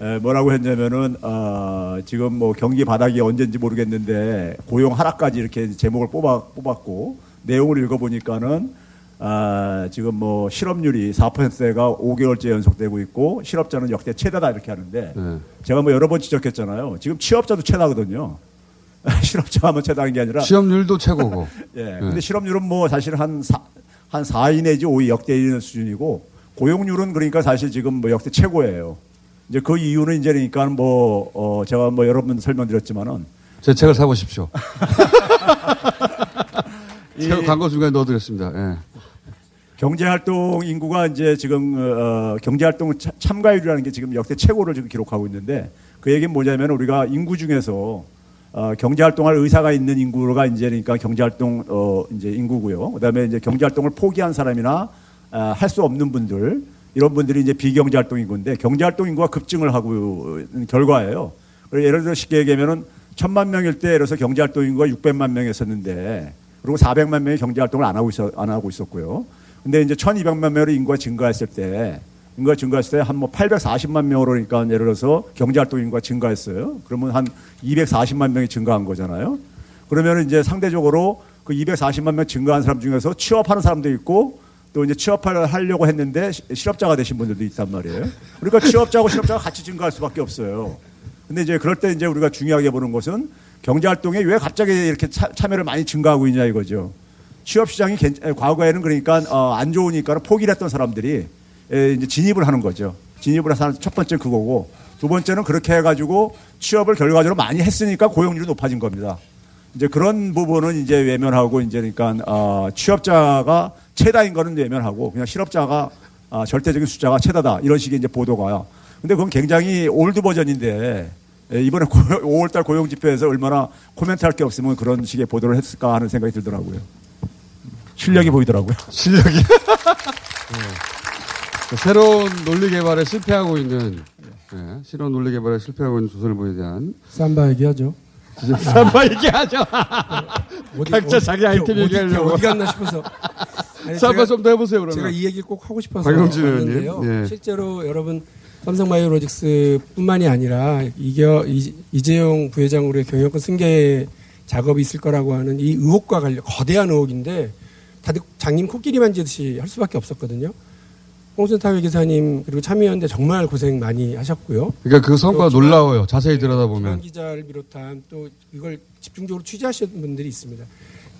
O: 에, 뭐라고 했냐면은 어, 지금 뭐 경기 바닥이 언제인지 모르겠는데 고용 하락까지 이렇게 제목을 뽑아 뽑았고 내용을 읽어보니까는 아, 지금 뭐 실업률이 4%가 5개월째 연속되고 있고 실업자는 역대 최다다 이렇게 하는데
I: 네. 제가
O: 뭐 여러 번 지적했잖아요. 지금 취업자도 최다거든요. 실업자 하면 최다인 게 아니라
I: 취업률도 최고고.
O: 예.
I: 네.
O: 근데 실업률은 뭐 사실 한 4, 한 4위 내지 5위 역대 1위 수준이고 고용률은 그러니까 사실 지금 뭐 역대 최고예요. 이제 그 이유는 이제 그러니까 뭐, 어, 제가 뭐 여러 번 설명드렸지만은
I: 제 책을 사보십시오. 제가 광고 중간에 넣어드렸습니다. 예.
O: 경제활동 인구가 이제 지금 어, 경제활동 차- 참가율이라는 게 지금 역대 최고를 지금 기록하고 있는데 그 얘기는 뭐냐면 우리가 인구 중에서 어, 경제활동할 의사가 있는 인구가 이제 그러니까 경제활동 어, 이제 인구고요. 그다음에 이제 경제활동을 포기한 사람이나 아, 할수 없는 분들 이런 분들이 이제 비경제활동 인구인데 경제활동 인구가 급증을 하고 있는 결과예요. 예를 들어 쉽게 얘기하면은 천만 명일 때 예를 들어서 경제활동 인구가 600만 명이었었는데 그리고 400만 명이 경제활동을 안 하고 있어 안 하고 있었고요. 근데 이제 1200만 명으로 인구가 증가했을 때 인구가 증가했을 때 한 뭐 840만 명으로 그러니까 예를 들어서 경제활동 인구가 증가했어요. 그러면 한 240만 명이 증가한 거잖아요. 그러면 이제 상대적으로 그 240만 명 증가한 사람 중에서 취업하는 사람도 있고 또 이제 취업을 하려고 했는데 시- 실업자가 되신 분들도 있단 말이에요. 그러니까 취업자하고 실업자가 같이 증가할 수밖에 없어요. 근데 이제 그럴 때 이제 우리가 중요하게 보는 것은 경제 활동에 왜 갑자기 이렇게 차- 참여를 많이 증가하고 있냐 이거죠. 취업 시장이 과거에는 그러니까 어, 안 좋으니까 포기를 했던 사람들이 에, 이제 진입을 하는 거죠. 진입을 해서 첫 번째 그거고 두 번째는 그렇게 해가지고 취업을 결과적으로 많이 했으니까 고용률이 높아진 겁니다. 이제 그런 부분은 이제 외면하고 이제 그러니까 어, 취업자가 최다인 거는 외면하고 그냥 실업자가 아, 절대적인 숫자가 최다다 이런 식의 이제 보도가요. 근데 그건 굉장히 old 버전인데 예, 이번에 5월달 고용 지표에서 얼마나 코멘트할 게 없으면 그런 식의 보도를 했을까 하는 생각이 들더라고요. 실력이 보이더라고요.
I: 실력이. 새로운 논리 개발에 실패하고 있는, 예, 새로운 논리 개발에 실패하고 있는 조선일보에 대한.
L: 쌈바 얘기하죠.
I: 쌈바 얘기하죠.
L: 어디-
I: 각자
L: 어디-
I: 자기 아이템
L: 어디-
I: 얘기하려고.
L: 어디 갔나 싶어서. 제가-
I: 좀더 해보세요, 그러면.
L: 제가 이 얘기를 꼭 하고 싶어서
I: 박영진
L: 왔는데요.
I: 의원님. 예.
L: 실제로 여러분 삼성바이오로직스뿐만이 아니라 이겨 이- 이재용 부회장으로의 경영권 승계 작업이 있을 거라고 하는 이 의혹과 관련 거대한 의혹인데 다들 장님 코끼리 만지듯이 할 수밖에 없었거든요. 홍순타회 기사님 그리고 참여연대 정말 고생 많이 하셨고요.
I: 그러니까 그 성과가
L: 또
I: 놀라워요. 자세히
L: 네,
I: 들여다보면.
L: 기자를 비롯한 또 이걸 집중적으로 취재하시는 분들이 있습니다.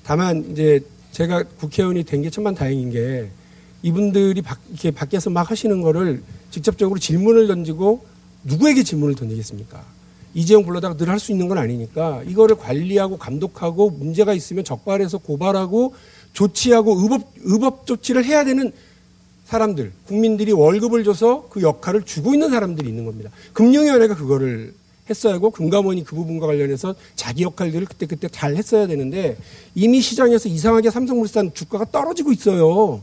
L: 다만 이제 제가 국회의원이 된 게 천만 다행인 게 이분들이 밖, 이렇게 밖에서 막 하시는 거를 직접적으로 질문을 던지고 누구에게 질문을 던지겠습니까? 이재용 불러다가 늘 할 수 있는 건 아니니까 이거를 관리하고 감독하고 문제가 있으면 적발해서 고발하고 조치하고 의법, 의법 조치를 해야 되는 사람들, 국민들이 월급을 줘서 그 역할을 주고 있는 사람들이 있는 겁니다. 금융위원회가 그거를 했어야 하고 금감원이 그 부분과 관련해서 자기 역할들을 그때그때 잘 했어야 되는데 이미 시장에서 이상하게 삼성물산 주가가 떨어지고 있어요.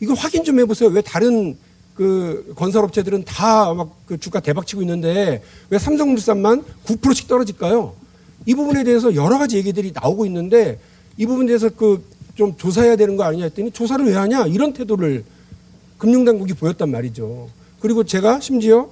L: 이거 확인 좀 해보세요. 왜 다른 그 건설업체들은 다 막 그 주가 대박 치고 있는데 왜 삼성물산만 9%씩 떨어질까요? 이 부분에 대해서 여러 가지 얘기들이 나오고 있는데 이 부분에 대해서 그 좀 조사해야 되는 거 아니냐 했더니 조사를 왜 하냐 이런 태도를 금융당국이 보였단 말이죠. 그리고 제가 심지어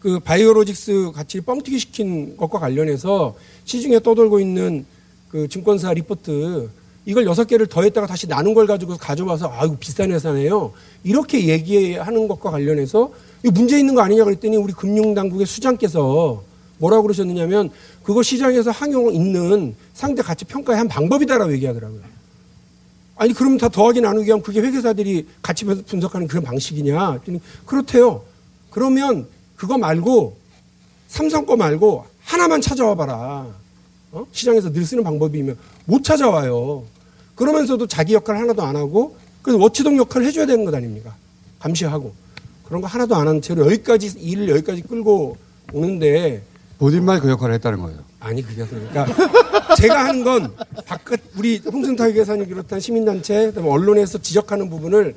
L: 그 바이오로직스 같이 뻥튀기 시킨 것과 관련해서 시중에 떠돌고 있는 그 증권사 리포트 이걸 여섯 개를 더했다가 다시 나눈 걸 가지고 가져와서 아 이거 비싼 회사네요. 이렇게 얘기하는 것과 관련해서 이 문제 있는 거 아니냐 그랬더니 우리 금융당국의 수장께서 뭐라고 그러셨느냐면 그거 시장에서 항용 있는 상대 가치 평가의 한 방법이다라고 얘기하더라고요. 아니 그러면 다 더하기 나누기 하면 그게 회계사들이 가치 분석하는 그런 방식이냐? 그렇대요. 그러면 그거 말고 삼성 거 말고 하나만 찾아와 봐라. 어? 시장에서 늘 쓰는 방법이면 못 찾아와요. 그러면서도 자기 역할 하나도 안 하고 그래서 워치독 역할을 해줘야 되는 것 아닙니까? 감시하고 그런 거 하나도 안 한 채로 여기까지 일을 여기까지 끌고 오는데
I: 본인만 그 역할을 했다는 거예요.
L: 아니 그게 그러니까 제가 하는 건 바깥 우리 홍승탁 회사님 비롯한 시민단체 그다음에 언론에서 지적하는 부분을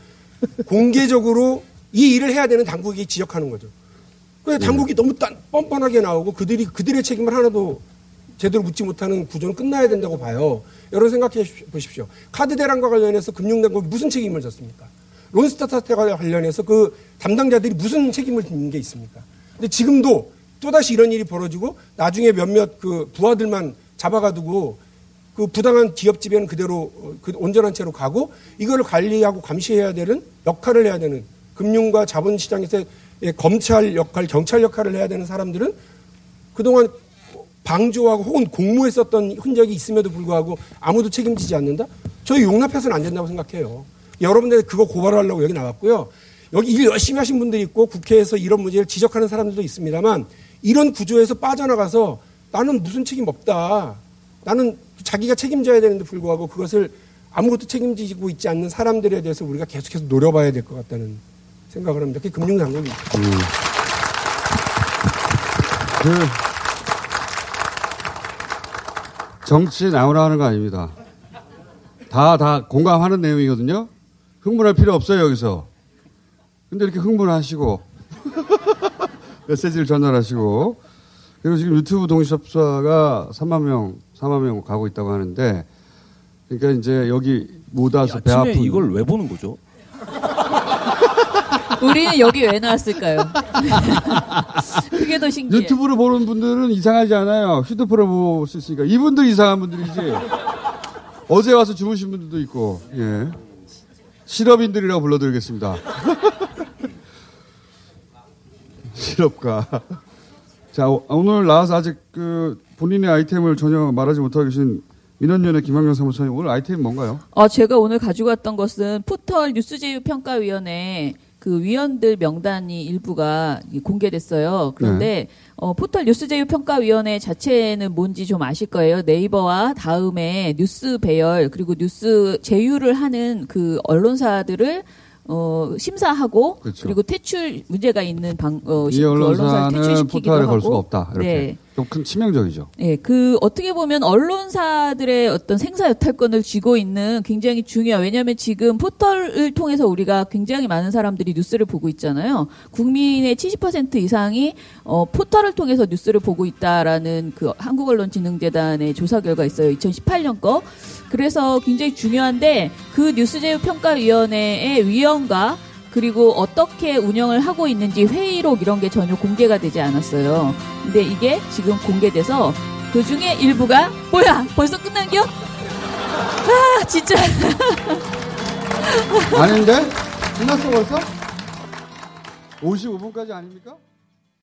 L: 공개적으로 이 일을 해야 되는 당국이 지적하는 거죠. 그래서 당국이 너무 딴, 뻔뻔하게 나오고 그들이 그들의 책임을 하나도 제대로 묻지 못하는 구조는 끝나야 된다고 봐요. 여러분 생각해 보십시오. 카드 대란과 관련해서 금융당국이 무슨 책임을 졌습니까? 론스타 사태와 관련해서 그 담당자들이 무슨 책임을 짓는 게 있습니까? 근데 지금도 또다시 이런 일이 벌어지고 나중에 몇몇 그 부하들만 잡아가두고 그 부당한 기업 지배는 그대로 어, 그 온전한 채로 가고 이거를 관리하고 감시해야 되는 역할을 해야 되는 금융과 자본시장에서 검찰 역할, 경찰 역할을 해야 되는 사람들은 그동안 방조하고 혹은 공모했었던 흔적이 있음에도 불구하고 아무도 책임지지 않는다? 저희 용납해서는 안 된다고 생각해요. 여러분들 그거 고발하려고 여기 나왔고요. 여기 일 열심히 하신 분들이 있고 국회에서 이런 문제를 지적하는 사람들도 있습니다만 이런 구조에서 빠져나가서 나는 무슨 책임 없다. 나는 자기가 책임져야 되는데 불구하고 그것을 아무것도 책임지고 있지 않는 사람들에 대해서 우리가 계속해서 노려봐야 될 것 같다는 생각을 합니다. 그게 금융당국이.
I: 음. 그 정치 나오라 하는 거 아닙니다. 다, 다 공감하는 내용이거든요. 흥분할 필요 없어요, 여기서. 근데 이렇게 흥분하시고, 메시지를 전달하시고, 그리고 지금 유튜브 동시 접수가 3만 명, 4만 명 가고 있다고 하는데, 그러니까 이제 여기 못 와서 배 아픈.
R: 이걸 왜 보는 거죠?
Q: 우리는 여기 왜 나왔을까요? 그게 더 신기해.
I: 유튜브로 보는 분들은 이상하지 않아요. 휴대폰으로 볼 수 있으니까. 이분들 이상한 분들이지. 어제 와서 주무신 분들도 있고, 예. 실업인들이라고 불러드리겠습니다. 실업가. 자, 오- 오늘 나와서 아직 그 본인의 아이템을 전혀 말하지 못하고 계신 민원연의 김학영 사무처님 오늘 아이템이 뭔가요?
Q: 어, 제가 오늘 가지고 왔던 것은 포털 뉴스제휴 평가위원회 그 위원들 명단이 일부가 이 공개됐어요. 그런데
S: 네.
Q: 어, 포털 뉴스제휴 평가위원회 자체는 뭔지 좀 아실 거예요. 네이버와 다음에 뉴스 배열 그리고 뉴스 제휴를 하는 그 언론사들을 어, 심사하고
I: 그렇죠.
Q: 그리고 퇴출 문제가 있는 방, 어,
I: 이 언론사는
Q: 퇴출시키기도 하고
I: 걸 수가 없다. 이렇게.
Q: 네.
I: 좀큰 치명적이죠.
Q: 예, 그 어떻게 보면 언론사들의 어떤 생사 여탈권을 쥐고 있는 굉장히 중요한 왜냐하면 지금 포털을 통해서 우리가 굉장히 많은 사람들이 뉴스를 보고 있잖아요. 국민의 70% 이상이 어, 포털을 통해서 뉴스를 보고 있다라는 그 한국언론진흥재단의 조사 결과 있어요. 2018년 거. 그래서 굉장히 중요한데 그 뉴스제휴평가위원회의 위원과 그리고 어떻게 운영을 하고 있는지 회의록 이런 게 전혀 공개가 되지 않았어요. 근데 이게 지금 공개돼서 그 중에 일부가 뭐야 벌써 끝난 겨? 아 진짜
I: 아닌데? 끝났어 벌써? 55분까지 아닙니까?